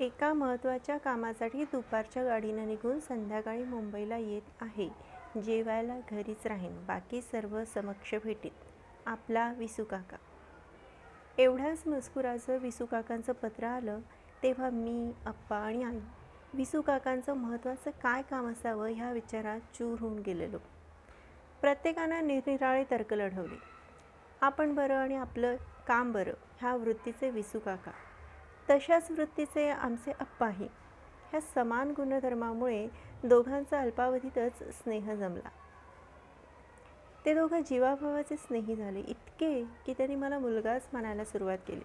एका महत्त्वाच्या कामासाठी दुपारच्या गाडीनं निघून संध्याकाळी मुंबईला येत आहे. जेवायला घरीच राहीन. बाकी सर्व समक्ष भेटीत. आपला विसू काका. एवढ्याच मजकुराचं विसूकाकांचं पत्र आलं तेव्हा मी अप्पा आणि आई विसू काकांचं महत्त्वाचं काय काम असावं ह्या विचारात चूर होऊन गेलेलो. प्रत्येकानं निरनिराळे तर्क लढवले. आपण बरं आणि आपलं काम बरं ह्या वृत्तीचे विसू काका. तशाच वृत्तीचे आमचे अप्पाही. ह्या समान गुणधर्मामुळे दोघांचा अल्पावधीतच स्नेह जमला. ते दोघं जीवाभावाचे स्नेही झाले इतके की त्यांनी मला मुलगाच मानायला सुरुवात केली.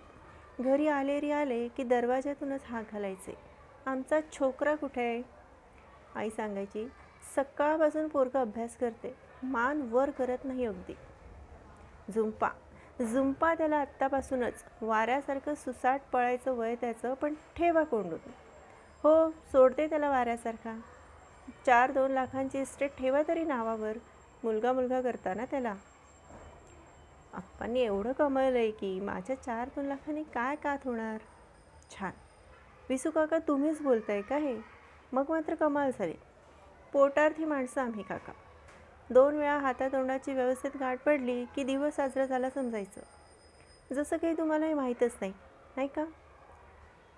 घरी आले रे आले की दरवाज्यातूनच हाक घालायचे. आमचा छोकरा कुठे आहे? आई सांगायची सकाळपासून पोरगा अभ्यास करते. मान वर करत नाही अगदी. झुंपा झुंपा त्याला आत्तापासूनच. वाऱ्यासारखं सुसाट पळायचं वय त्याचं पण ठेवा कोंडून. हो सोडते त्याला वाऱ्यासारखा. चार दोन लाखांची इस्टेट ठेवा तरी नावावर. मुलगा मुलगा करता ना त्याला. आप्पांनी एवढं कमवलं आहे की माझ्या चार दोन लाखांनी काय कात होणार? छान. विसू काका तुम्हीच बोलताय का हे? मग मात्र कमाल झाली. पोटार्थी माणसं आम्ही काका. दोन वेळा हातातोंडाची व्यवस्थित गाठ पडली की दिवस साजरा झाला समजायचं. जसं काही तुम्हाला हे माहीतच नाही नाही का?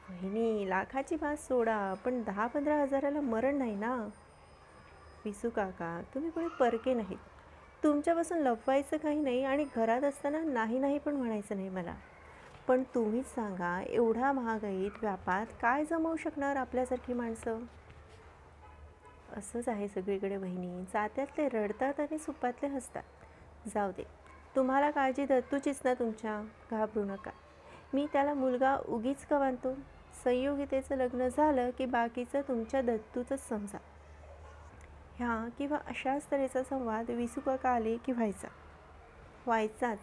वहिनी लाखाची भास सोडा पण दहा पंधरा हजाराला मरण नाही ना? विसू काका तुम्ही कोणी परके नाहीत. तुमच्यापासून लपवायचं काही नाही आणि घरात असताना नाही नाही पण म्हणायचं नाही मला. पण तुम्हीच सांगा एवढ्या महागाईत व्यापात काय जमवू शकणार आपल्यासारखी माणसं? असंच आहे सगळीकडे बहिणी. जात्यातले रडतात आणि सुपातले हसतात. जाऊ दे. तुम्हाला काळजी दत्तूचीच ना तुमच्या. घाबरू नका. मी त्याला मुलगा उगीच का बांधतो संयोगितेचं लग्न झालं की बाकीचं तुमच्या दत्तूचंच समजा. ह्या किंवा अशाच तऱ्हेचा संवाद विसुकाका आले की व्हायचा? व्हायचाच.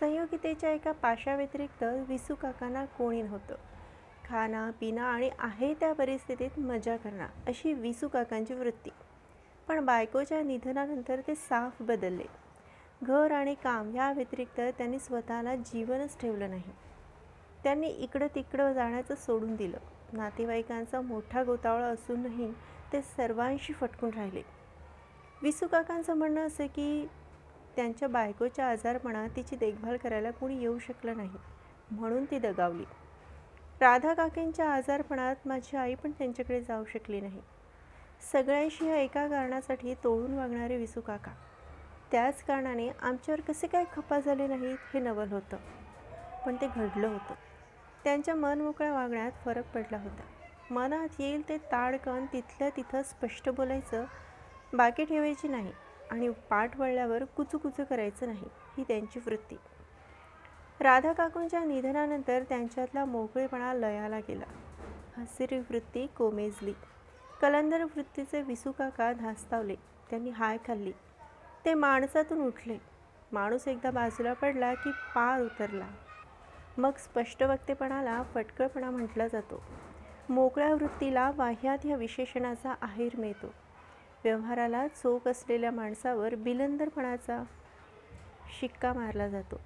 संयोगितेच्या एका पाशाव्यतिरिक्त विसू काकांना कोणी नव्हतं. खाना पिणं आणि आहे त्या परिस्थितीत मजा करणं अशी विसू काकांची वृत्ती. पण बायकोच्या निधनानंतर ते साफ बदलले. घर आणि काम या व्यतिरिक्त त्यांनी स्वतःला जीवनच ठेवलं नाही. त्यांनी इकडं तिकडं जाण्याचं सोडून दिलं. नातेवाईकांचा मोठा गोतावळा असूनही ते सर्वांशी फटकून राहिले. विसू काकांचं म्हणणं असं की त्यांच्या बायकोच्या आजारपणात तिची देखभाल करायला कोणी येऊ शकलं नाही. म्हणून ती दगावली. राधा काकेंच्या आजारपणात माझी आई पण त्यांच्याकडे जाऊ शकली नाही. सगळ्यांशी ह्या एका कारणासाठी तोडून वागणारे विसू काका. त्याच कारणाने आमच्यावर कसे काय खपा झाले नाहीत हे नवल होतं. पण ते घडलं होतं. त्यांच्या मनमोकळ्या वागण्यात फरक पडला होता. मनात येईल ते ताडकन तिथल्या तिथं स्पष्ट बोलायचं बाकी ठेवायची नाही आणि पाठ वळल्यावर कुचूकुचू करायचं नाही ही त्यांची वृत्ती. राधा काकूंच्या निधनानंतर त्यांच्यातला मोकळेपणा लयाला गेला. हसिरी वृत्ती कोमेजली. कलंदर वृत्तीचे विसू काका धास्तावले. त्यांनी हाय खाल्ली. ते माणसातून उठले. माणूस एकदा बाजूला पडला की पार उतरला. मग स्पष्ट वक्तेपणाला फटकळपणा म्हटला जातो. मोकळ्या वृत्तीला बाह्यात ह्या विशेषणाचा आहेर मिळतो. व्यवहाराला चोख असलेल्या माणसावर बिलंदरपणाचा शिक्का मारला जातो.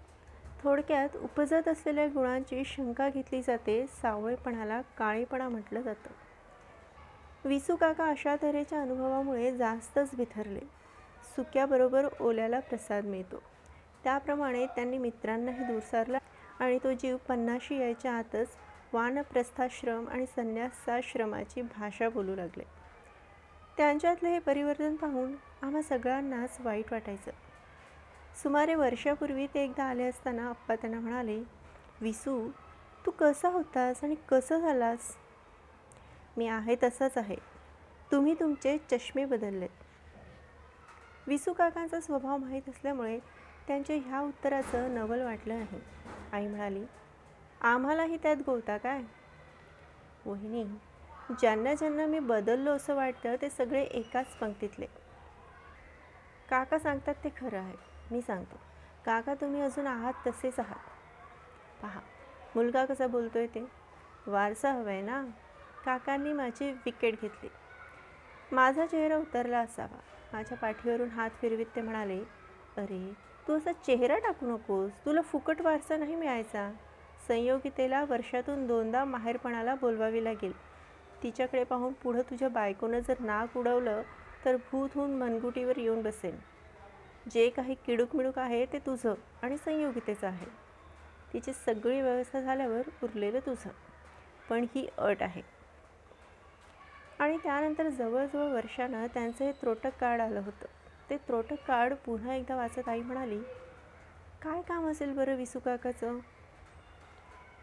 थोडक्यात उपजत असलेल्या गुणांची शंका घेतली जाते सावळेपणाला काळेपणा म्हटलं जातं. विसू काका अशा तऱ्हेच्या अनुभवामुळे जास्तच बिथरले. सुक्याबरोबर ओल्याला प्रसाद मिळतो. त्याप्रमाणे त्यांनी मित्रांनाही दुसारला आणि तो जीव पन्नाशी यायच्या आतच वानप्रस्थाश्रम आणि संन्यासाश्रमाची भाषा बोलू लागले. त्यांच्यातलं हे परिवर्तन पाहून आम्हा सगळ्यांनाच वाईट वाटायचं. सुमारे वर्षापूर्वी ते एकदा आले असताना आप्पा त्यांना म्हणाले विसू तू कसा होतास आणि कसं झालास? मी आहे तसाच आहे. तुम्ही तुमचे चष्मे बदललेत. विसू काकांचा स्वभाव माहीत असल्यामुळे त्यांच्या ह्या उत्तराचं नवल वाटलं नाही. आई म्हणाली आम्हालाही त्यात गोवता काय? वहिनी ज्यांना ज्यांना मी बदललो असं वाटतं ते सगळे एकाच पंक्तीतले. काका सांगतात ते खरं आहे. मी सांगतो. काका तुम्ही अजून आहात तसेच आहात. पहा मुलगा कसा बोलतो आहे ते. वारसा हवा आहे ना. काकांनी माझी विकेट घेतली. माझा चेहरा उतरला असावा. माझ्या पाठीवरून हात फिरवीत ते म्हणाले अरे तू असा चेहरा टाकू नकोस. तुला फुकट वारसा नाही मिळायचा. संयोगितेला वर्षातून दोनदा माहेरपणाला बोलवावी लागेल. तिच्याकडे पाहून पुढं तुझ्या बायकोनं जर नाक उडवलं तर भूत होऊन मनगुटीवर येऊन बसेल जे काही किडूकमिडूक आहे ते तुझं आणि संयोगितेचं आहे. तिची सगळी व्यवस्था झाल्यावर उरलेलं तुझं. पण ही अट आहे. आणि त्यानंतर जवळजवळ वर्षानं त्यांचं हे त्रोटक कार्ड आलं होतं. ते त्रोटक कार्ड पुन्हा एकदा वाचत आई म्हणाली काय काम असेल बरं विसू काकाचं?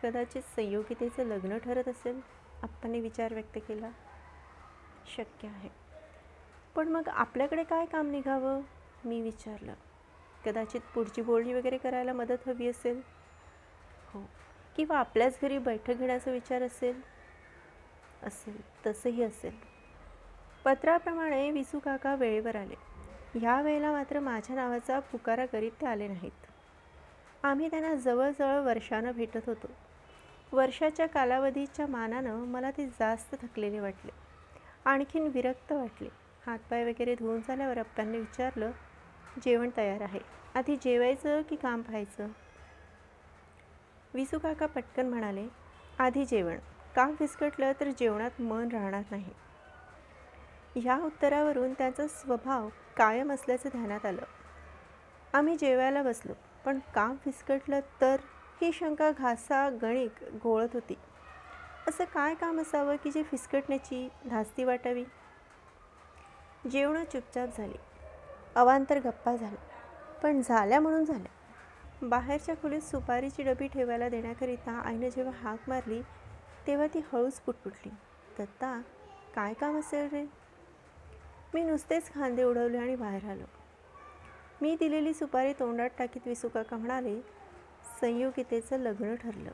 कदाचित संयोगितेचं लग्न ठरत असेल. आप्पांनी विचार व्यक्त केला. शक्य आहे. पण मग आपल्याकडे काय काम निघावं? मी विचारलं कदाचित पुढची बोलणी वगैरे करायला मदत हवी असेल? हो. किंवा आपल्याच घरी बैठक घेण्याचा विचार असेल? असेल तसंही असेल. पत्राप्रमाणे विसू काका वेळेवर आले. ह्या वेळेला मात्र माझ्या नावाचा पुकारा करीत ते आले नाहीत. आम्ही त्यांना जवळजवळ वर्षानं भेटत होतो. वर्षाच्या कालावधीच्या मानानं मला ते जास्त थकलेले वाटले. आणखीन विरक्त वाटले. हातपाय वगैरे धुवून झाल्यावर अप्प्यांनी विचारलं जेवण तयार आहे. आधी जेवायचं की काम पाहायचं? विसू काका पटकन म्हणाले आधी जेवण. काम फिसकटलं तर जेवणात मन राहणार नाही. ह्या उत्तरावरून त्यांचा स्वभाव कायम असल्याचं ध्यानात आलं. आम्ही जेवायला बसलो पण काम फिसकटलं तर ही शंका घासा गणिक घोळत होती. असं काय काम असावं की जे फिसकटण्याची धास्ती वाटावी? जेवणं चुपचाप झाली. अवांतर गप्पा झाल्या. पण झाल्या म्हणून झाल्या. बाहेरच्या खोलीत सुपारीची डबी ठेवायला देण्याकरिता आईनं जेव्हा हाक मारली तेव्हा ती हळूच पुटपुटली. दत्ता काय काम असेल रे? मी नुसतेच खांदे उडवले आणि बाहेर आलो. मी दिलेली सुपारी तोंडात टाकीत विसुकाका म्हणाले संयोगितेचं लग्न ठरलं.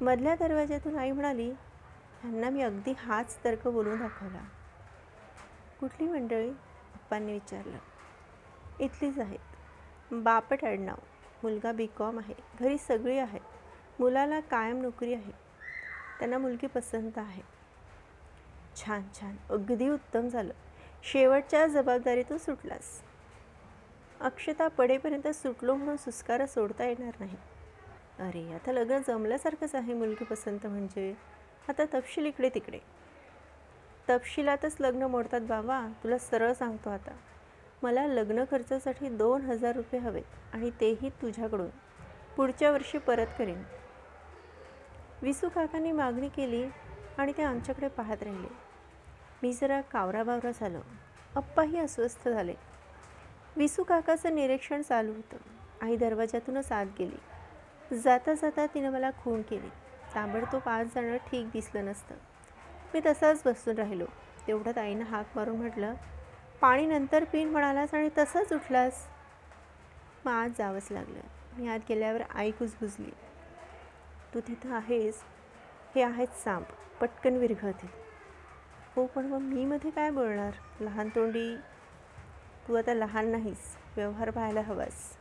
मधल्या दरवाज्यातून आई म्हणाली ह्यांना मी अगदी हाच तर्क बोलून दाखवला. कुठली मंडळी? पप्पांनी विचारलं इथलीच आहेत बापट आडनाव मुलगा बी कॉम आहे. घरी सगळी आहेत मुलाला कायम नोकरी आहे. त्यांना मुलगी पसंत आहे. छान छान. अगदी उत्तम झालं. शेवटच्या जबाबदारीतून सुटलास. अक्षता पडेपर्यंत सुटलो म्हणून सुस्कारा सोडता येणार नाही. अरे आता लग्न जमल्यासारखंच आहे मुलगी पसंत म्हणजे. आता तपशील इकडे तिकडे तपशिलातच लग्न मोडतात बाबा. तुला सरळ सांगतो आता. मला लग्न खर्चासाठी दोन हजार रुपये हवेत आणि तेही तुझ्याकडून. पुढच्या वर्षी परत करेन. विसू काकांनी मागणी केली आणि ते आमच्याकडे पाहत राहिले. मी जरा कावरा बावरा झालो. अप्पाही अस्वस्थ झाले. विसू काकाचं निरीक्षण चालू होतं. आई दरवाजातूनच आत गेली. जाता जाता तिनं मला खून केली. ताबडतोब आज जाणं ठीक दिसलं नसतं. मी तसंच बसून राहिलो. तेवढ्यात आईनं हाक मारून म्हटलं पाणी नंतर पिन म्हणालास आणि तसंच उठलास. मग आज जावंच लागलं. मी आत गेल्यावर आई कुजबुजली. तू तिथं आहेस? हे आहेत सांप. पटकन विरघळतील हो पण मग मी मध्ये काय बोलणार? लहान तोंडी. तू आता लहान नाहीस. व्यवहार पाहायला हवास.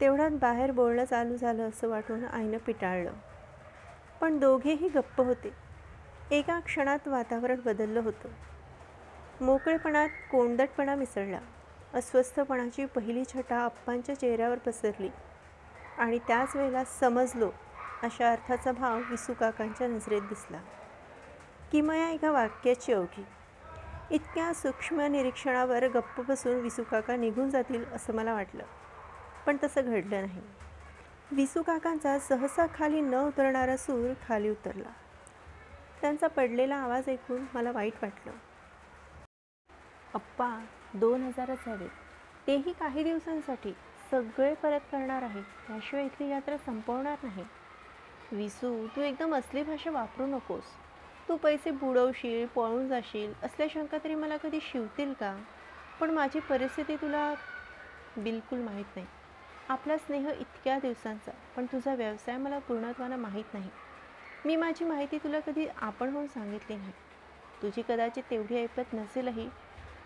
तेवढ्यात बाहेर बोलणं चालू झालं असं वाटून आईनं पिटाळलं. पण दोघेही गप्प होते. एका क्षणात वातावरण बदललं होतं. मोकळेपणात कोंदटपणा मिसळला. अस्वस्थपणाची पहिली छटा आप्पांच्या चेहऱ्यावर पसरली. आणि त्याच वेळेला समजलो अशा अर्थाचा भाव विसुकाकांच्या नजरेत दिसला. किमया एका वाक्याची अवघी. इतक्या सूक्ष्म निरीक्षणावर गप्प बसून विसुकाका निघून जातील असं मला वाटलं. पण तसं घडलं नाही. विसुकाकांचा सहसा खाली न उतरणारा सूर खाली उतरला. त्यांचा पडलेला आवाज ऐकून मला वाईट वाटलं. अप्पा दोन हजारच हवेत तेही काही दिवसांसाठी. सगळे परत करणार आहे. त्याशिवाय इथली यात्रा संपवणार नाही. विसू तू एकदम असली भाषा वापरू नकोस. तू पैसे बुडवशील पळून जाशील असल्या शंका तरी मला कधी शिवतील का? पण माझी परिस्थिती तुला बिलकुल माहीत नाही. आपला स्नेह इतक्या दिवसांचा. पण तुझा व्यवसाय मला पूर्णत्वानं माहीत नाही. मी माझी माहिती तुला कधी आपण होऊन सांगितली नाही. तुझी कदाचित तेवढी ऐपत नसेलही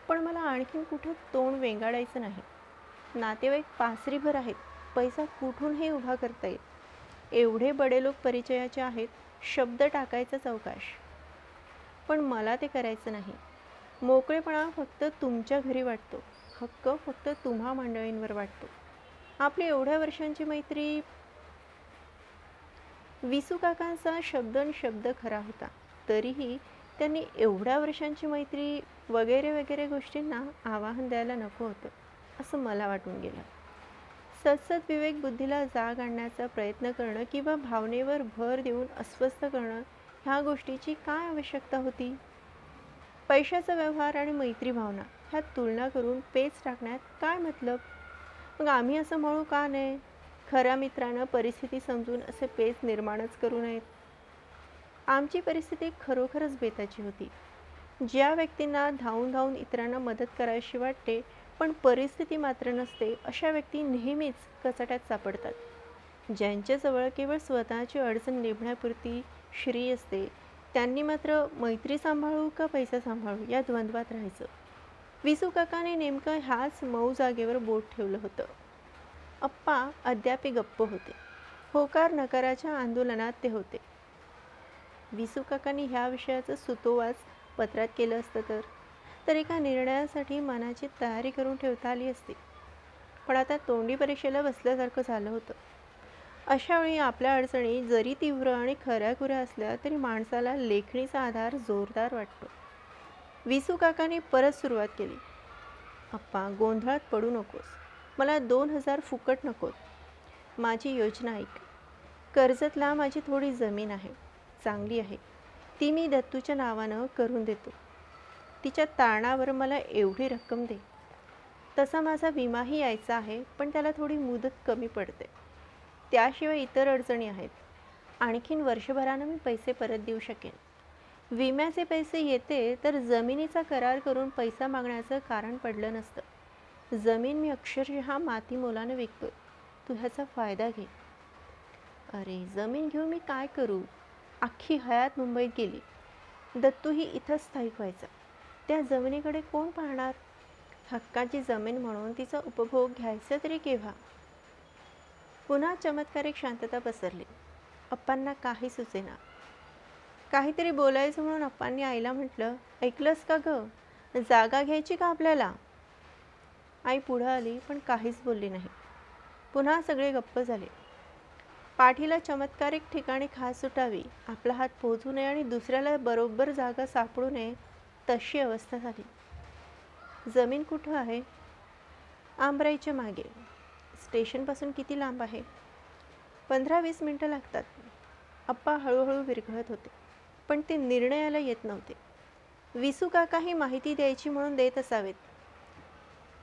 पण मला आणखीन कुठं तोंड वेंगाडायचं नाही. नातेवाईक पासरीभर आहेत पैसा कुठूनही उभा करता येईल एवढे बडे लोक परिचयाचे आहेत शब्द टाकायचाच अवकाश पण मला ते करायचं नाही. मोकळेपणा फक्त तुमच्या घरी वाटतो हक्क फक्त तुम्हा मंडळींवर वाटतो. आपली एवढ्या वर्षांची मैत्री विसू काकांचा शब्द आणि शब्द खरा होता. तरीही त्यांनी एवढ्या वर्षांची मैत्री वगैरे वगैरे गोष्टींना आवाहन द्यायला नको होतं असं मला वाटून गेलं. सतसत विवेक बुद्धीला जाग आणण्याचा प्रयत्न करणं किंवा भावनेवर भर देऊन अस्वस्थ करणं ह्या गोष्टीची काय आवश्यकता होती? पैशाचा व्यवहार आणि मैत्री भावना ह्यात तुलना करून पेच टाकण्यात काय मतलब? मग आम्ही असं म्हणू का नाही खऱ्या मित्रानं परिस्थिती समजून असे पेच निर्माणच करू नयेत. आमची परिस्थिती खरोखरच बेताची होती. ज्या व्यक्तींना धावून धावून इतरांना मदत करायची वाटते पण परिस्थिती मात्र नसते अशा व्यक्ती नेहमीच कचाट्यात सापडतात. ज्यांच्याजवळ केवळ स्वतःची अडचण निभण्यापुरती श्री असते त्यांनी मात्र मैत्री सांभाळू का पैसा सांभाळू या द्वंद्वात राहायचं. विसू काकाने नेमकं ह्याच मऊ जागेवर बोट ठेवलं होतं. अप्पा अद्यापी गप्प होते. होकार नकाराच्या आंदोलनात ते होते. विसू काकांनी ह्या विषयाचं सुतोवाच पत्रात केलं असतं तर? तर एका निर्णयासाठी मनाची तयारी करून ठेवता आली असती. पण आता तोंडी परीक्षेला बसल्यासारखं झालं होतं. अशावेळी आपल्या अडचणी जरी तीव्र आणि खऱ्याखुऱ्या असल्या तरी माणसाला लेखणीचा आधार जोरदार वाटतो. विसू काकाने परत सुरुवात केली. अप्पा गोंधळात पडू नकोस. मला दोन हजार फुकट नकोत माझी योजना ऐक. कर्जतला माझी थोडी जमीन आहे. चांगली आहे. ती मी दत्तूच्या नावानं करून देतो. तिच्या तारणावर मला एवढी रक्कम दे. तसा माझा विमाही यायचा आहे पण त्याला थोडी मुदत कमी पडते. त्याशिवाय इतर अडचणी आहेत. आणखीन वर्षभरानं मी पैसे परत देऊ शकेन. विम्याचे पैसे येते तर जमिनीचा करार करून पैसा मागण्याचं कारण पडलं नसतं. जमीन मी अक्षरशः माती मोलानं विकतोय. तू ह्याचा फायदा घे. अरे जमीन घेऊन मी काय करू? अख्खी हयात मुंबईत गेली. दत्तूही इथंच स्थायिक व्हायचा. त्या जमिनीकडे कोण पाहणार? हक्काची जमीन म्हणून तिचा उपभोग घ्यायचा तरी केव्हा? पुन्हा चमत्कारिक शांतता पसरली. अप्पांना काही सुचेना. काहीतरी बोलायचं म्हणून अप्पांनी आईला म्हटलं ऐकलंस का ग? जागा घ्यायची का आपल्याला? आई पुढं आली पण काहीच बोलली नाही. पुन्हा सगळे गप्प झाले. पाठीला चमत्कारिक ठिकाणी खास सुटावी आपला हात पोहोचू नये आणि दुसऱ्याला बरोबर जागा सापडू नये तशी अवस्था झाली. जमीन कुठं आहे? आंबराईच्या मागे. स्टेशनपासून किती लांब आहे? पंधरा वीस मिनटं लागतात. अप्पा हळूहळू विरघळत होते पण ते निर्णयाला येत नव्हते. विसू काकाही माहिती द्यायची म्हणून देत असावेत.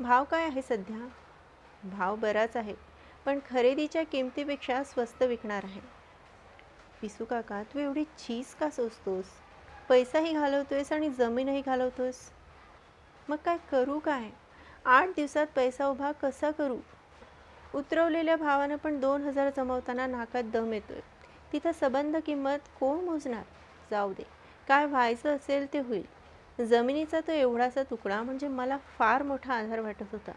भाव काय आहे सध्या? भाव बराच आहे पण खरेदीच्या किमतीपेक्षा स्वस्त विकणार आहे. पिसू काका तू एवढी चीज का सोचतोस पैसाही घालवतोयस आणि जमीनही घालवतोस मग काय करू काय? आठ दिवसात पैसा उभा कसा करू? उतरवलेल्या भावानं पण दोन हजार जमवताना नाकात दम येतोय. तिथं सबंध किंमत कोण मोजणार? जाऊ दे. काय व्हायचं असेल ते होईल. जमिनीचा तो एवढासा तुकडा म्हणजे मला फार मोठा आधार वाटत होता.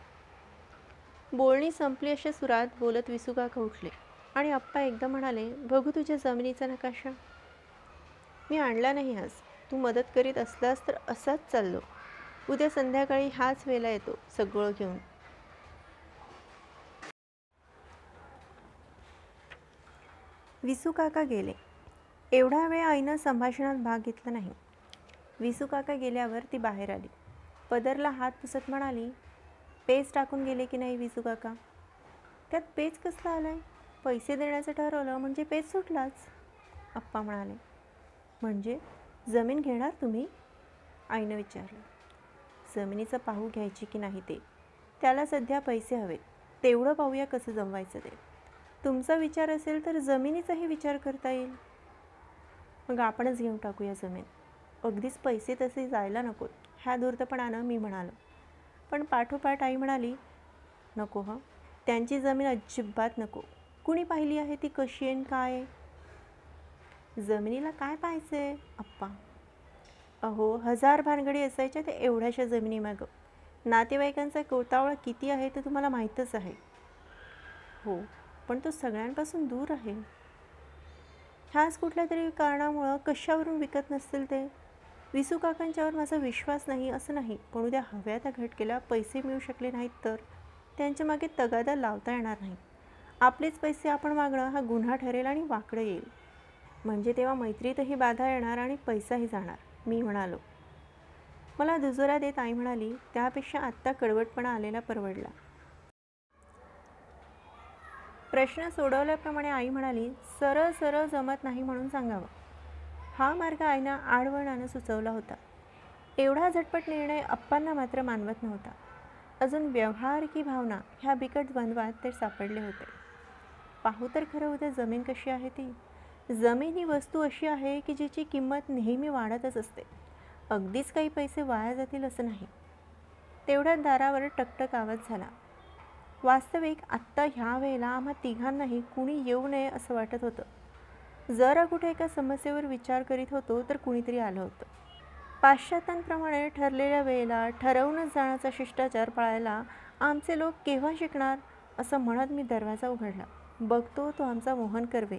बोलणी संपली अशा सुरात बोलत विसुकाका उठले आणि आप्पा एकदा म्हणाले बघू तुझ्या जमिनीचा नकाशा. मी आणला नाही आज. तू मदत करीत असलास तर असाच चाललो. उद्या संध्याकाळी हाच वेला येतो सगळं घेऊन. विसू काका गेले. एवढा वेळ आईनं संभाषणात भाग घेतला नाही. विसू काका गेल्यावर ती बाहेर आली. पदरला हात पुसत म्हणाली पेज टाकून गेले की नाही विसू काका? त्यात पेज कसला आलाय? पैसे देण्याचं ठरवलं म्हणजे पेज सुटलाच. आप्पा म्हणाले म्हणजे जमीन घेणार तुम्ही? आईनं विचारलं जमिनीचं पाहू घ्यायची की नाही ते? त्याला सध्या पैसे हवेत. तेवढं पाहूया कसं जमवायचं ते. तुमचा विचार असेल तर जमिनीचाही विचार करता येईल. मग आपणच घेऊन टाकूया जमीन. अगदीच पैसे तसे जायला नकोत. ह्या धूर्तपणानं मी म्हणालो. पण पाठोपाठ आई म्हणाली नको हं. त्यांची जमीन अजिबात नको. कुणी पाहिली आहे ती कशी आहे काय जमिनीला काय पाहायचं आहे अप्पा अहो हजार भानगडी असायच्या ते एवढ्याशा जमिनीमागं. नातेवाईकांचा कोतावळा किती आहे ते तुम्हाला माहीतच आहे. हो पण तो सगळ्यांपासून दूर आहे. ह्याच कुठल्या तरी कारणामुळं कशावरून विकत नसतील ते? विसू काकांच्यावर माझा विश्वास नाही असं नाही. पण उद्या हव्या त्या घटकेला पैसे मिळू शकले नाहीत तर? त्यांच्या मागे तगादा लावता येणार नाही. आपलेच पैसे आपण मागणं हा गुन्हा ठरेल आणि वाकडं येईल. म्हणजे तेव्हा मैत्रीतही बाधा येणार आणि पैसाही जाणार मी म्हणालो. मला दुजोरा देत आई म्हणाली त्यापेक्षा आत्ता कडवटपणा आलेला परवडला. प्रश्न सोडवल्याप्रमाणे आई म्हणाली सरळ सरळ जमत नाही म्हणून सांगावं. हा मार्ग आईनं आडवणानं सुचवला होता. एवढा झटपट निर्णय अप्पांना मात्र मानवत नव्हता. अजून व्यवहार की भावना ह्या बिकट द्वंद्वात ते सापडले होते. पाहू तर खरं उद्या जमीन कशी आहे ती. जमीन ही वस्तू अशी आहे की जिची किंमत नेहमी वाढतच असते. अगदीच काही पैसे वाया जातील असं नाही. तेवढ्या दारावर टकटक आवाज झाला. वास्तविक आत्ता ह्या वेळेला आम्हा तिघांनाही कुणी येऊ नये असं वाटत होतं. जरा कुठे एका समस्येवर विचार करीत होतो तर कुणीतरी आलं होतं. पाश्चात्यांप्रमाणे ठरलेल्या वेळेला ठरवूनच जाण्याचा शिष्टाचार पाळायला आमचे लोक केव्हा शिकणार असं म्हणत मी दरवाजा उघडला. बघतो तो आमचा मोहन कर्वे.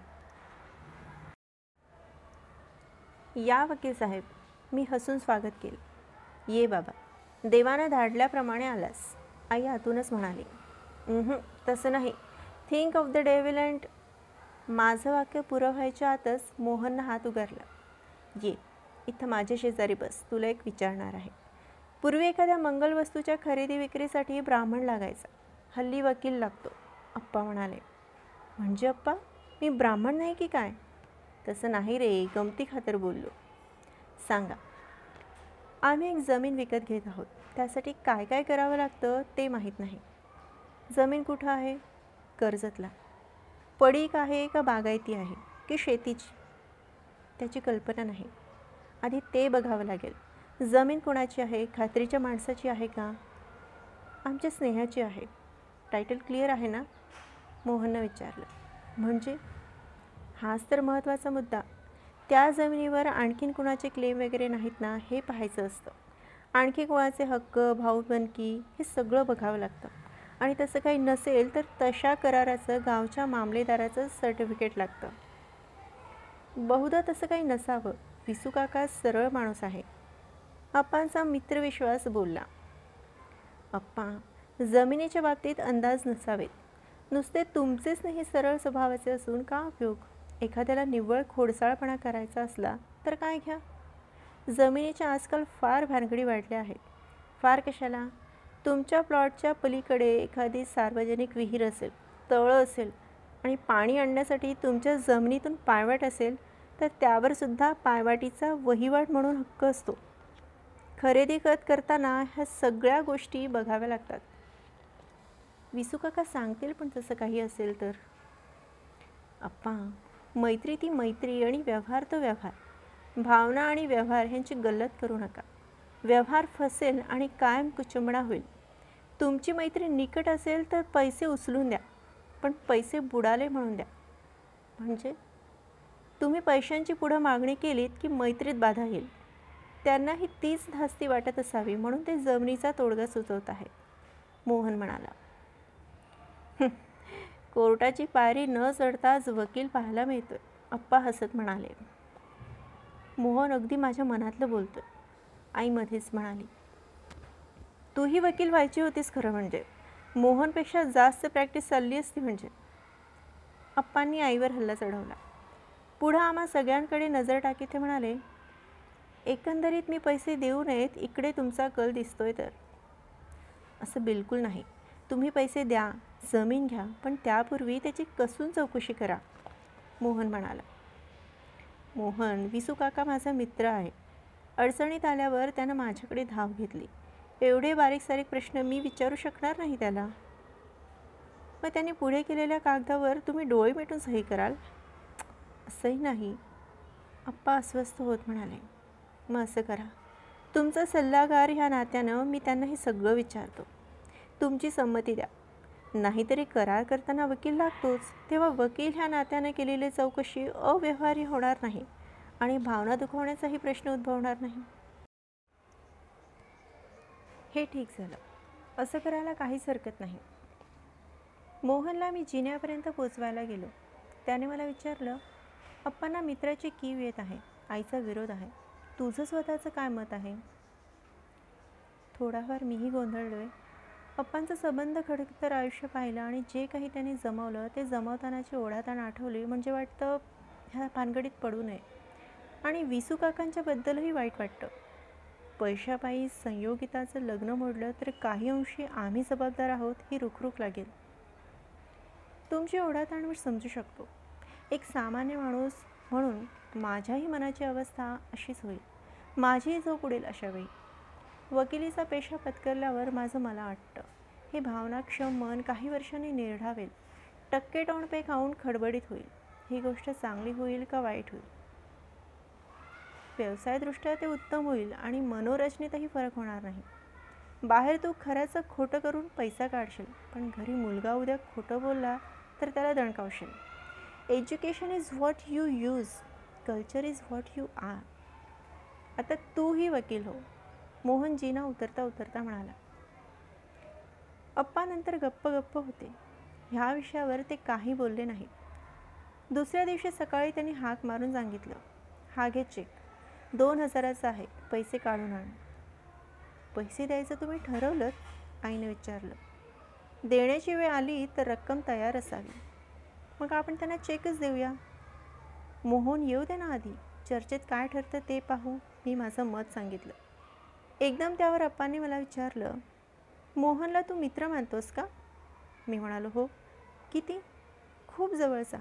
या वकील साहेब मी हसून स्वागत केलं. ये बाबा देवानं धाडल्याप्रमाणे आलास. आई आतूनच म्हणाली तसं नाही. थिंक ऑफ द डेव्हिलंट माझं वाक्य पुरं व्हायच्या आतच मोहननं हात उगारला. ये इथं माझ्या शेजारी बस तुला एक विचारणार आहे. पूर्वी एखाद्या मंगलवस्तूच्या खरेदी विक्रीसाठी ब्राह्मण लागायचा. हल्ली वकील लागतो. अप्पा म्हणाले. म्हणजे अप्पा मी ब्राह्मण नाही की काय? तसं नाही रे गमती खातर बोललो. सांगा आम्ही एक जमीन विकत घेत आहोत. त्यासाठी काय काय करावं लागतं ते माहीत नाही. जमीन कुठं आहे? कर्जतला. पडीक आहे का बागायती आहे की शेतीची? त्याची कल्पना नाही. आधी ते बघावं लागेल. जमीन कोणाची आहे? खात्रीच्या माणसाची आहे का? आमच्या स्नेहाची आहे. टायटल क्लिअर आहे ना? मोहननं विचारलं. म्हणजे? हाच तर महत्त्वाचा मुद्दा. त्या जमिनीवर आणखीन कुणाचे क्लेम वगैरे नाहीत ना हे पाहायचं असतं. आणखी कोणाचे हक्क भाऊबंदकी हे सगळं बघावं लागतं. आणि तसं काही नसेल तर तशा कराराचं गावच्या मामलेदाराचं सर्टिफिकेट लागतं. बहुधा तसं काही नसावं. विसू काका सरळ माणूस आहे. अप्पांचा मित्रविश्वास बोलला. अप्पा जमिनीच्या बाबतीत अंदाज नसावेत. नुसते तुमचेच नाही सरळ स्वभावाचे असून का उपयोग? एखाद्याला निव्वळ खोडसाळपणा करायचा असला तर काय घ्या? जमिनीच्या आजकाल फार भानगडी वाढल्या आहेत. फार कशाला? तुमच्या प्लॉटच्या पलीकडे एखादी सार्वजनिक विहीर असेल तळं असेल आणि पाणी आणण्यासाठी तुमच्या जमिनीतून पायवाट असेल तर त्यावर सुद्धा पायवाटीचा वहिवाट म्हणून हक्क असतो. खरेदी खत करताना ह्या सगळ्या गोष्टी बघाव्या लागतात. विसू काका सांगतील पण तसं काही असेल तर. अप्पा मैत्री ती मैत्री आणि व्यवहार तो व्यवहार. भावना आणि व्यवहार ह्यांची गल्लत करू नका. व्यवहार फसेल आणि कायम कुचंबणा होईल. तुमची मैत्री निकट असेल तर पैसे उचलून द्या पण पैसे बुडाले म्हणून द्या. म्हणजे? तुम्ही पैशांची पुढं मागणी केलीत की मैत्रीत बाधा येईल. त्यांनाही तीच धास्ती वाटत असावी म्हणून ते जमिनीचा तोडगा सुचवत आहे मोहन म्हणाला. कोर्टाची पायरी न चढताच वकील पाहायला मिळतोय अप्पा हसत म्हणाले. मोहन अगदी माझ्या मनातलं बोलतोय. आई मध्येच म्हणाली. तूही वकील व्हायची होतीस खरं म्हणजे. मोहनपेक्षा जास्त प्रॅक्टिस चालली असती म्हणजे. अप्पांनी आईवर हल्ला चढवला. पुढं आम्हा सगळ्यांकडे नजर टाकी ते म्हणाले एकंदरीत मी पैसे देऊ नयेत इकडे तुमचा कल दिसतोय तर. असं बिलकुल नाही. तुम्ही पैसे द्या जमीन घ्या पण त्यापूर्वी त्याची कसून चौकशी करा मोहन म्हणाला. मोहन विसू काका माझा मित्र आहे. अडचणीत आल्यावर त्यानं माझ्याकडे धाव घेतली. एवढे बारीक सारीक प्रश्न मी विचारू शकणार नाही त्याला. मग त्यांनी पुढे केलेल्या कागदावर तुम्ही डोळे मिटून सही कराल. असंही नाही. आप्पा अस्वस्थ होत म्हणाले. मग असं करा. तुमचा सल्लागार ह्या नात्यानं मी त्यांना हे सगळं विचारतो. तुमची संमती द्या. नाहीतरी करार करताना वकील लागतोच. तेव्हा वकील ह्या नात्यानं केलेली चौकशी अव्यवहार्य होणार नाही. आणि भावना दुखवण्याचाही प्रश्न उद्भवणार नाही. हे ठीक झालं. असं करायला काहीच हरकत नाही. मोहनला मी जिन्यापर्यंत पोचवायला गेलो. त्याने मला विचारलं अप्पांना मित्राची कीव येत आहे. आईचा विरोध आहे. तुझं स्वतःचं काय मत आहे? थोडाफार मीही गोंधळलो आहे पप्पांचा संबंध खडतर आयुष्य पाहिलं आणि जे काही त्यांनी जमवलं ते जमवतानाची ओढाताण आठवली म्हणजे वाटतं ह्या भानगडीत पडू नये. आणि विसू काकांच्याबद्दलही वाईट वाटतं. पैशापायी संयोगिताचं लग्न मोडलं तर काही अंशी आम्ही जबाबदार आहोत ही रुखरुख लागेल. तुमची ओढाताण मी समजू शकतो. एक सामान्य माणूस म्हणून माझ्याही मनाची अवस्था अशीच होईल. माझीही झोप उडेल अशावेळी वकिलीचा पेशा पत्करल्यावर माझं मला वाटतं. हे भावनाक्षम मन काही वर्षांनी निर्ढावेल. टक्के टोणपे खाऊन खडबडीत होईल. ही गोष्ट चांगली होईल का वाईट होईल? व्यवसायदृष्ट्या ते उत्तम होईल आणि मनोरचनेतही फरक होणार नाही. बाहेर तू खऱ्याचं खोटं करून पैसा काढशील पण घरी मुलगा उद्या खोटं बोलला तर त्याला दणकावशील. Education is what you use culture is what you are आता तूही वकील हो. मोहनजीना उतरता उतरता म्हणाला. अप्पानंतर गप्प गप्प होते. ह्या विषयावर ते काही बोलले नाहीत. दुसऱ्या दिवशी सकाळी त्यांनी हाक मारून सांगितलं. हा घे चेक दोन हजाराचं आहे. पैसे काढून आण. पैसे द्यायचं तुम्ही ठरवलं आईने विचारलं. देण्याची वेळ आली तर रक्कम तयार असावी. मग आपण त्यांना चेकच देऊया. मोहन येऊ दे ना आधी. चर्चेत काय ठरतं ते पाहू. मी माझं मत सांगितलं. एकदम त्यावर अप्पांनी मला विचारलं मोहनला तू मित्र मानतोस का? मी म्हणालो हो. किती? खूप जवळचा.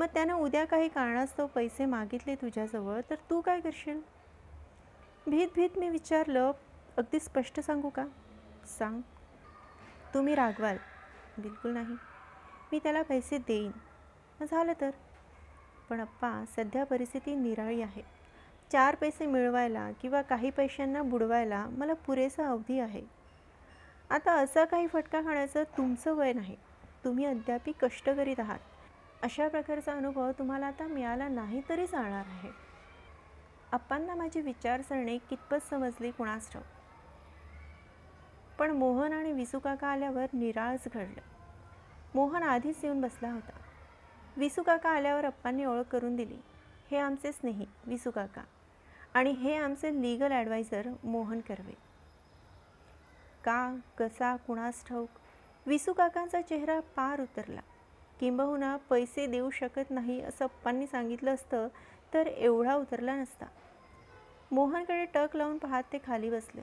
मग त्यानं उद्या काही कारणास्तव पैसे मागितले तुझ्याजवळ तर तू काय करशील? भीत भीत मी विचारलं अगदी स्पष्ट सांगू का? सांग. तुम्ही रागवाल. बिलकुल नाही. मी त्याला पैसे देईन. झालं तर. पण अप्पा सध्या परिस्थिती निराळी आहे. चार पैसे मिळवायला किंवा काही पैशांना बुडवायला मला पुरेसा अवधी आहे. आता असा काही फटका खाण्याचं तुमचं वय नाही. तुम्ही अद्यापी कष्ट करीत आहात. अशा प्रकारचा अनुभव तुम्हाला आता मिळाला नाही तरी जाणार आहे. अप्पांना माझी विचारसरणी कितपत समजली कुणास ठाऊक? पण मोहन आणि विसुकाका आल्यावर निराळच घडलं. मोहन आधीच येऊन बसला होता. विसुकाका आल्यावर अप्पांनी ओळख करून दिली. हे आमचे स्नेही विसुकाका आणि हे आमचे लीगल ॲडवायझर मोहन कर्वे. का कसा कुणास ठाऊक? विसुकाकांचा चेहरा पार उतरला. किंबहुना पैसे देऊ शकत नाही असं अप्पांनी सांगितलं असतं तर एवढा उतरला नसता. मोहनकडे टक लावून पाहत ते खाली बसले.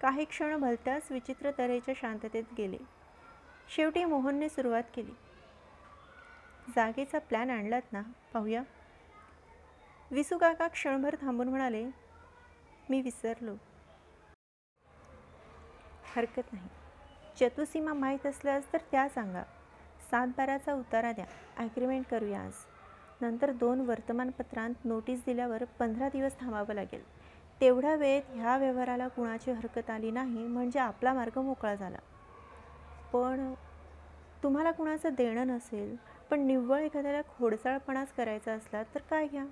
काही क्षण भलत्याच विचित्र तऱ्हेच्या शांततेत गेले. शेवटी मोहनने सुरुवात केली. जागेचा प्लॅन आणलात ना? पाहूया. विसू काका क्षणभर थांबून म्हणाले मी विसरलो. हरकत नाही. चतुसीमा माहीत असल्यास तर त्या सांगा. सातबाराचा उतारा द्या. ॲग्रीमेंट करूया आज. नंतर दोन वर्तमानपत्रांत नोटीस दिल्यावर पंधरा दिवस थांबावं लागेल. तेवढ्या वेळेत ह्या व्यवहाराला कुणाची हरकत आली नाही म्हणजे आपला मार्ग मोकळा झाला. पण तुम्हाला कुणाचं देणं नसेल पण निव्वळ एखाद्याला खोडसाळपणाच करायचा असला तर काय घ्या?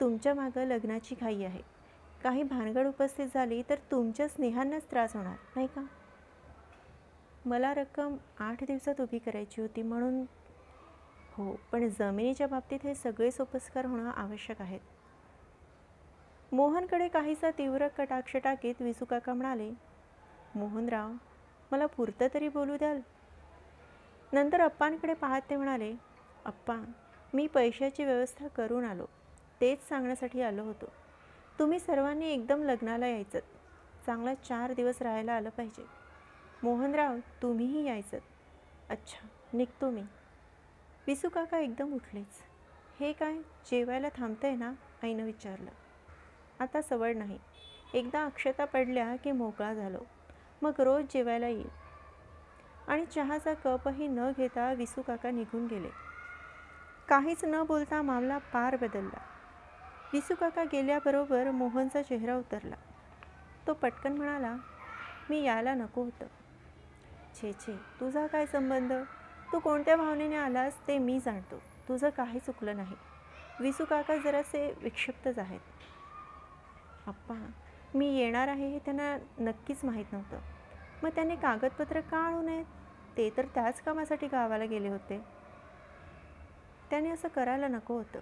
तुमच्या मागं लग्नाची घाई आहे. काही भानगड उपस्थित झाली तर तुमच्या स्नेहांनाच त्रास होणार नाही का? मला रक्कम आठ दिवसात उभी करायची होती म्हणून हो पण जमिनीच्या बाबतीत हे सगळे सोपस्कार होणं आवश्यक आहेत मोहनकडे काहीसा तीव्र कटाक्ष टाकीत विसुकाका म्हणाले मोहनराव मला पुरतं तरी बोलू द्याल? नंतर अप्पांकडे पाहत ते म्हणाले अप्पा मी पैशाची व्यवस्था करून आलो. तेच सांगण्यासाठी आलो होतो. तुम्ही सर्वांनी एकदम लग्नाला यायचं. चांगला चार दिवस राहायला आलं पाहिजे. मोहनराव तुम्हीही यायचं. अच्छा निघतो मी. विसू काका एकदम उठलेच. हे काय जेवायला थांबतंय ना आईनं विचारलं. आता सवड नाही. एकदा अक्षता पडल्या की मोकळा झालो. मग रोज जेवायला येईल. आणि चहाचा कपही न घेता विसू काका निघून गेले. काहीच न बोलता मामला पार बदलला. विसू काका गेल्याबरोबर मोहनचा चेहरा उतरला. तो पटकन म्हणाला मी यायला नको होतं. छे छे. तुझा काय संबंध? तू कोणत्या भावनेने आलास ते मी जाणतो. तुझं काही चुकलं नाही. विसू काका जरासे विक्षिप्तच आहेत. आप्पा मी येणार आहे हे त्यांना नक्कीच माहीत नव्हतं. मग त्याने कागदपत्र का आणू नयेत? ते तर त्याच कामासाठी गावाला गेले होते. त्याने असं करायला नको होतं.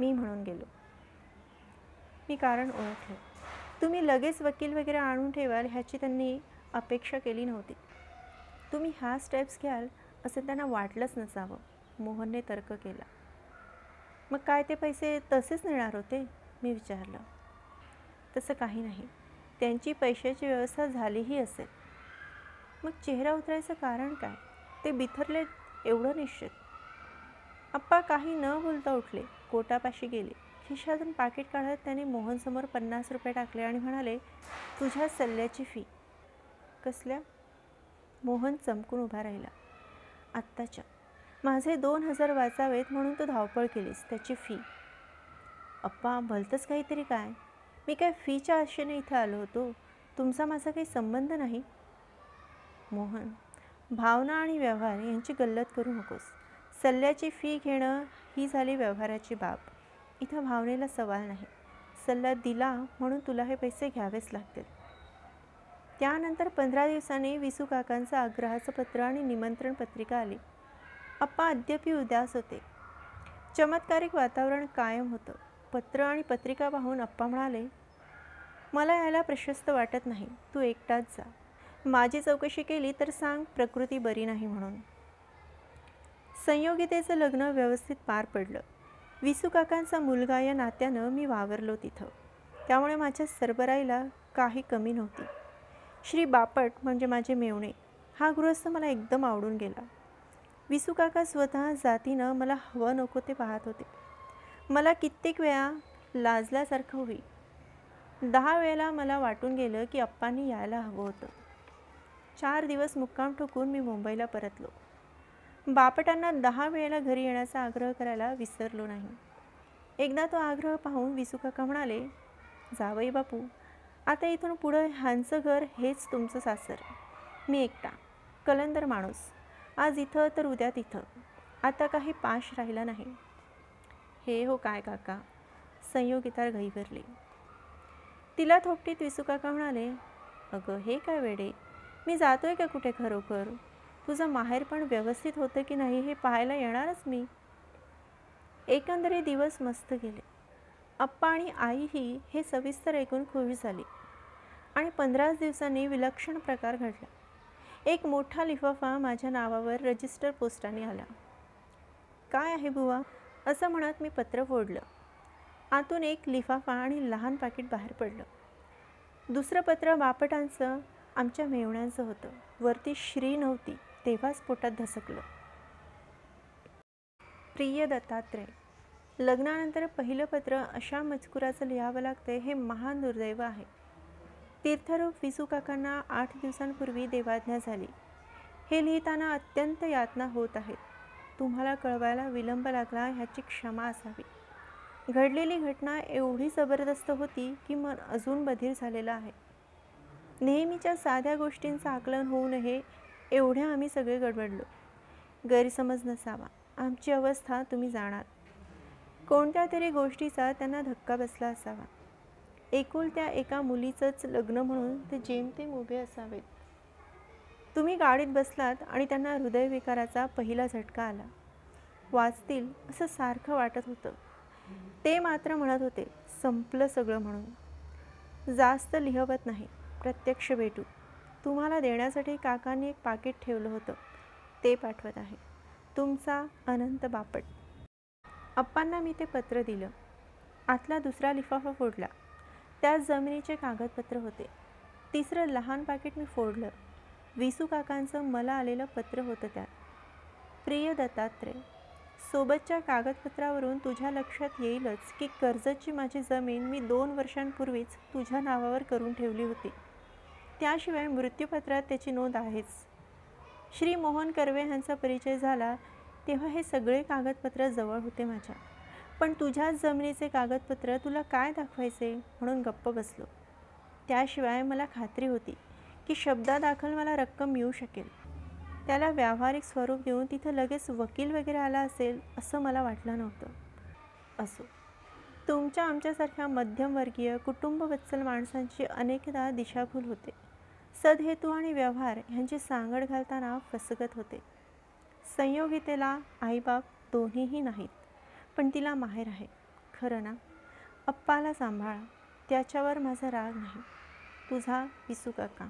मी म्हणून गेलो. मी कारण ओळखलं. तुम्ही लगेच वकील वगैरे आणून ठेवाल ह्याची त्यांनी अपेक्षा केली नव्हती. तुम्ही हा स्टेप्स घ्याल असं त्यांना वाटलंच नसावं. मोहनने तर्क केला. मग काय ते पैसे तसेच नेणार होते? मी विचारलं. तसं काही नाही. त्यांची पैशाची व्यवस्था झालीही असेल. मग चेहरा उतरायचं कारण काय? ते बिथरले एवढं निश्चित. आप्पा काही न बोलता उठले. कोटापाशी गेले. खिशातून पाकिट काढत त्याने मोहनसमोर पन्नास रुपये टाकले आणि म्हणाले तुझ्या सल्ल्याची फी कसल्या? मोहन चमकून उभा राहिला. आत्ताच्या. माझे दोन हजार वाचावेत म्हणून तू धावपळ केलीस त्याची फी अप्पा भलतंच काहीतरी काय? मी काय फीच्या आशेने इथं आलो होतो? तुमचा माझा काही संबंध नाही? मोहन भावना आणि व्यवहार यांची गल्लत करू नकोस. सल्ल्याची फी घेणं ही झाली व्यवहाराची बाब. इथं भावनेला सवाल नाही. सल्ला दिला म्हणून तुला हे पैसे घ्यावेच लागतील. त्यानंतर पंधरा दिवसांनी विसू काकांचं आग्रहाचं पत्र आणि निमंत्रण पत्रिका आली. अप्पा अद्यापि उदास होते. चमत्कारिक वातावरण कायम होतं. पत्र आणि पत्रिका पाहून अप्पा म्हणाले मला यायला प्रशस्त वाटत नाही. तू एकटाच जा. माझी चौकशी केली तर सांग प्रकृती बरी नाही म्हणून. संयोगितेचं लग्न व्यवस्थित पार पडलं. विसू काकांचा मुलगा या नात्यानं मी वावरलो तिथं. त्यामुळे माझ्या सरबराईला काही कमी नव्हती. श्री बापट म्हणजे माझे मेवणे. हा गृहस्थ मला एकदम आवडून गेला. विसू काका स्वतः जातीनं मला हवं नको ते पाहत होते. मला कित्येक वेळा लाजल्यासारखं होई. दहा वेळेला मला वाटून गेलं की अप्पांनी यायला हवं होतं. चार दिवस मुक्काम ठोकून मी मुंबईला परतलो. बापटांना दहा वेळेला घरी येण्याचा आग्रह करायला विसरलो नाही. एकदा तो आग्रह पाहून विसुकाका म्हणाले जावई बापू आता इथून पुढं ह्यांचं घर हेच तुमचं सासर. मी एकटा कलंदर माणूस. आज इथं तर उद्या तिथं. आता काही पाश राहिला नाही. हे हो काय काका? संयोगितार घाईवरले तिला थोपटीत विसुकाका म्हणाले अगं हे काय वेडे? मी जातोय का कुठे खरोखर? तुझं माहेर पण व्यवस्थित होतं की नाही हे पाहायला येणारच मी. एकंदरीत दिवस मस्त गेले. अप्पा आणि आईही हे सविस्तर ऐकून खुश झाली आणि पंधराच दिवसांनी विलक्षण प्रकार घडला. एक मोठा लिफाफा माझ्या नावावर रजिस्टर पोस्टाने आला. काय आहे बुवा? असं म्हणत मी पत्र फोडलं. आतून एक लिफाफा आणि लहान पाकिट बाहेर पडलं. दुसरं पत्र बापटांचं आमच्या मेवण्यांचं होतं. वरती श्री नव्हती तेव्हाच पोटात धसकलं. प्रिय दत्तात्रय लग्नानंतर पहिलं पत्र अशा मजकुराचं लिहावं लागतं हे महान दुर्दैव आहे. तीर्थरूप विसू काकांना आठ दिवसांपूर्वी देवाज्ञा झाली. हे लिहिताना अत्यंत यातना होत आहेत. तुम्हाला कळवायला विलंब लागला ह्याची क्षमा असावी. घडलेली घटना एवढी जबरदस्त होती की मन अजून बधीर झालेलं आहे. नेहमीच्या साध्या गोष्टींचं आकलन होऊ नये एवढ्या आम्ही सगळे गडबडलो. गैरसमज नसावा. आमची अवस्था तुम्ही जाणार. कोणत्या तरी गोष्टीचा त्यांना धक्का बसला असावा. एकुलत्या एका मुलीचंच लग्न म्हणून ते जेमतेम उभे असावेत. तुम्ही गाडीत बसलात आणि त्यांना हृदयविकाराचा पहिला झटका आला. वाचतील असं सारखं वाटत होतं. ते मात्र म्हणत होते संपलं सगळं म्हणून. जास्त लिहवत नाही. प्रत्यक्ष भेटू. तुम्हाला देण्यासाठी काकांनी एक पाकिट ठेवलं होतं. ते पाठवत आहे. तुमचा अनंत बापट. अप्पांना मी ते पत्र दिलं. आतला दुसरा लिफाफा फोडला. त्यात जमिनीचे कागदपत्र होते. तिसरं लहान पाकिट मी फोडलं. विसू काकांचं मला आलेलं पत्र होतं त्यात. प्रिय दत्तात्रय सोबतच्या कागदपत्रावरून तुझ्या लक्षात येईलच की कर्जतची माझी जमीन मी दोन वर्षांपूर्वीच तुझ्या नावावर करून ठेवली होती. त्याशिवाय मृत्यूपत्रात त्याची नोंद आहेच. श्री मोहन कर्वे यांचा परिचय झाला तेव्हा हे सगळे कागदपत्र जवळ होते माझ्या. पण तुझ्याच जमिनीचे कागदपत्र तुला काय दाखवायचे म्हणून गप्प बसलो. त्याशिवाय मला खात्री होती की शब्दादाखल मला रक्कम मिळू शकेल. त्याला व्यावहारिक स्वरूप देऊन तिथं लगेच वकील वगैरे आला असेल असं मला वाटलं नव्हतं. असो तुमच्या आमच्यासारख्या मध्यमवर्गीय कुटुंबवत्सल माणसांची अनेकदा दिशाभूल होते. सदहेतू आणि व्यवहार ह्यांची सांगड घालताना फसगत होते. संयोगितेला आईबाप दोन्हीही नाहीत पण तिला माहेर आहे. खरं ना? अप्पाला सांभाळा त्याच्यावर माझा राग नाही. तुझा विसू काका.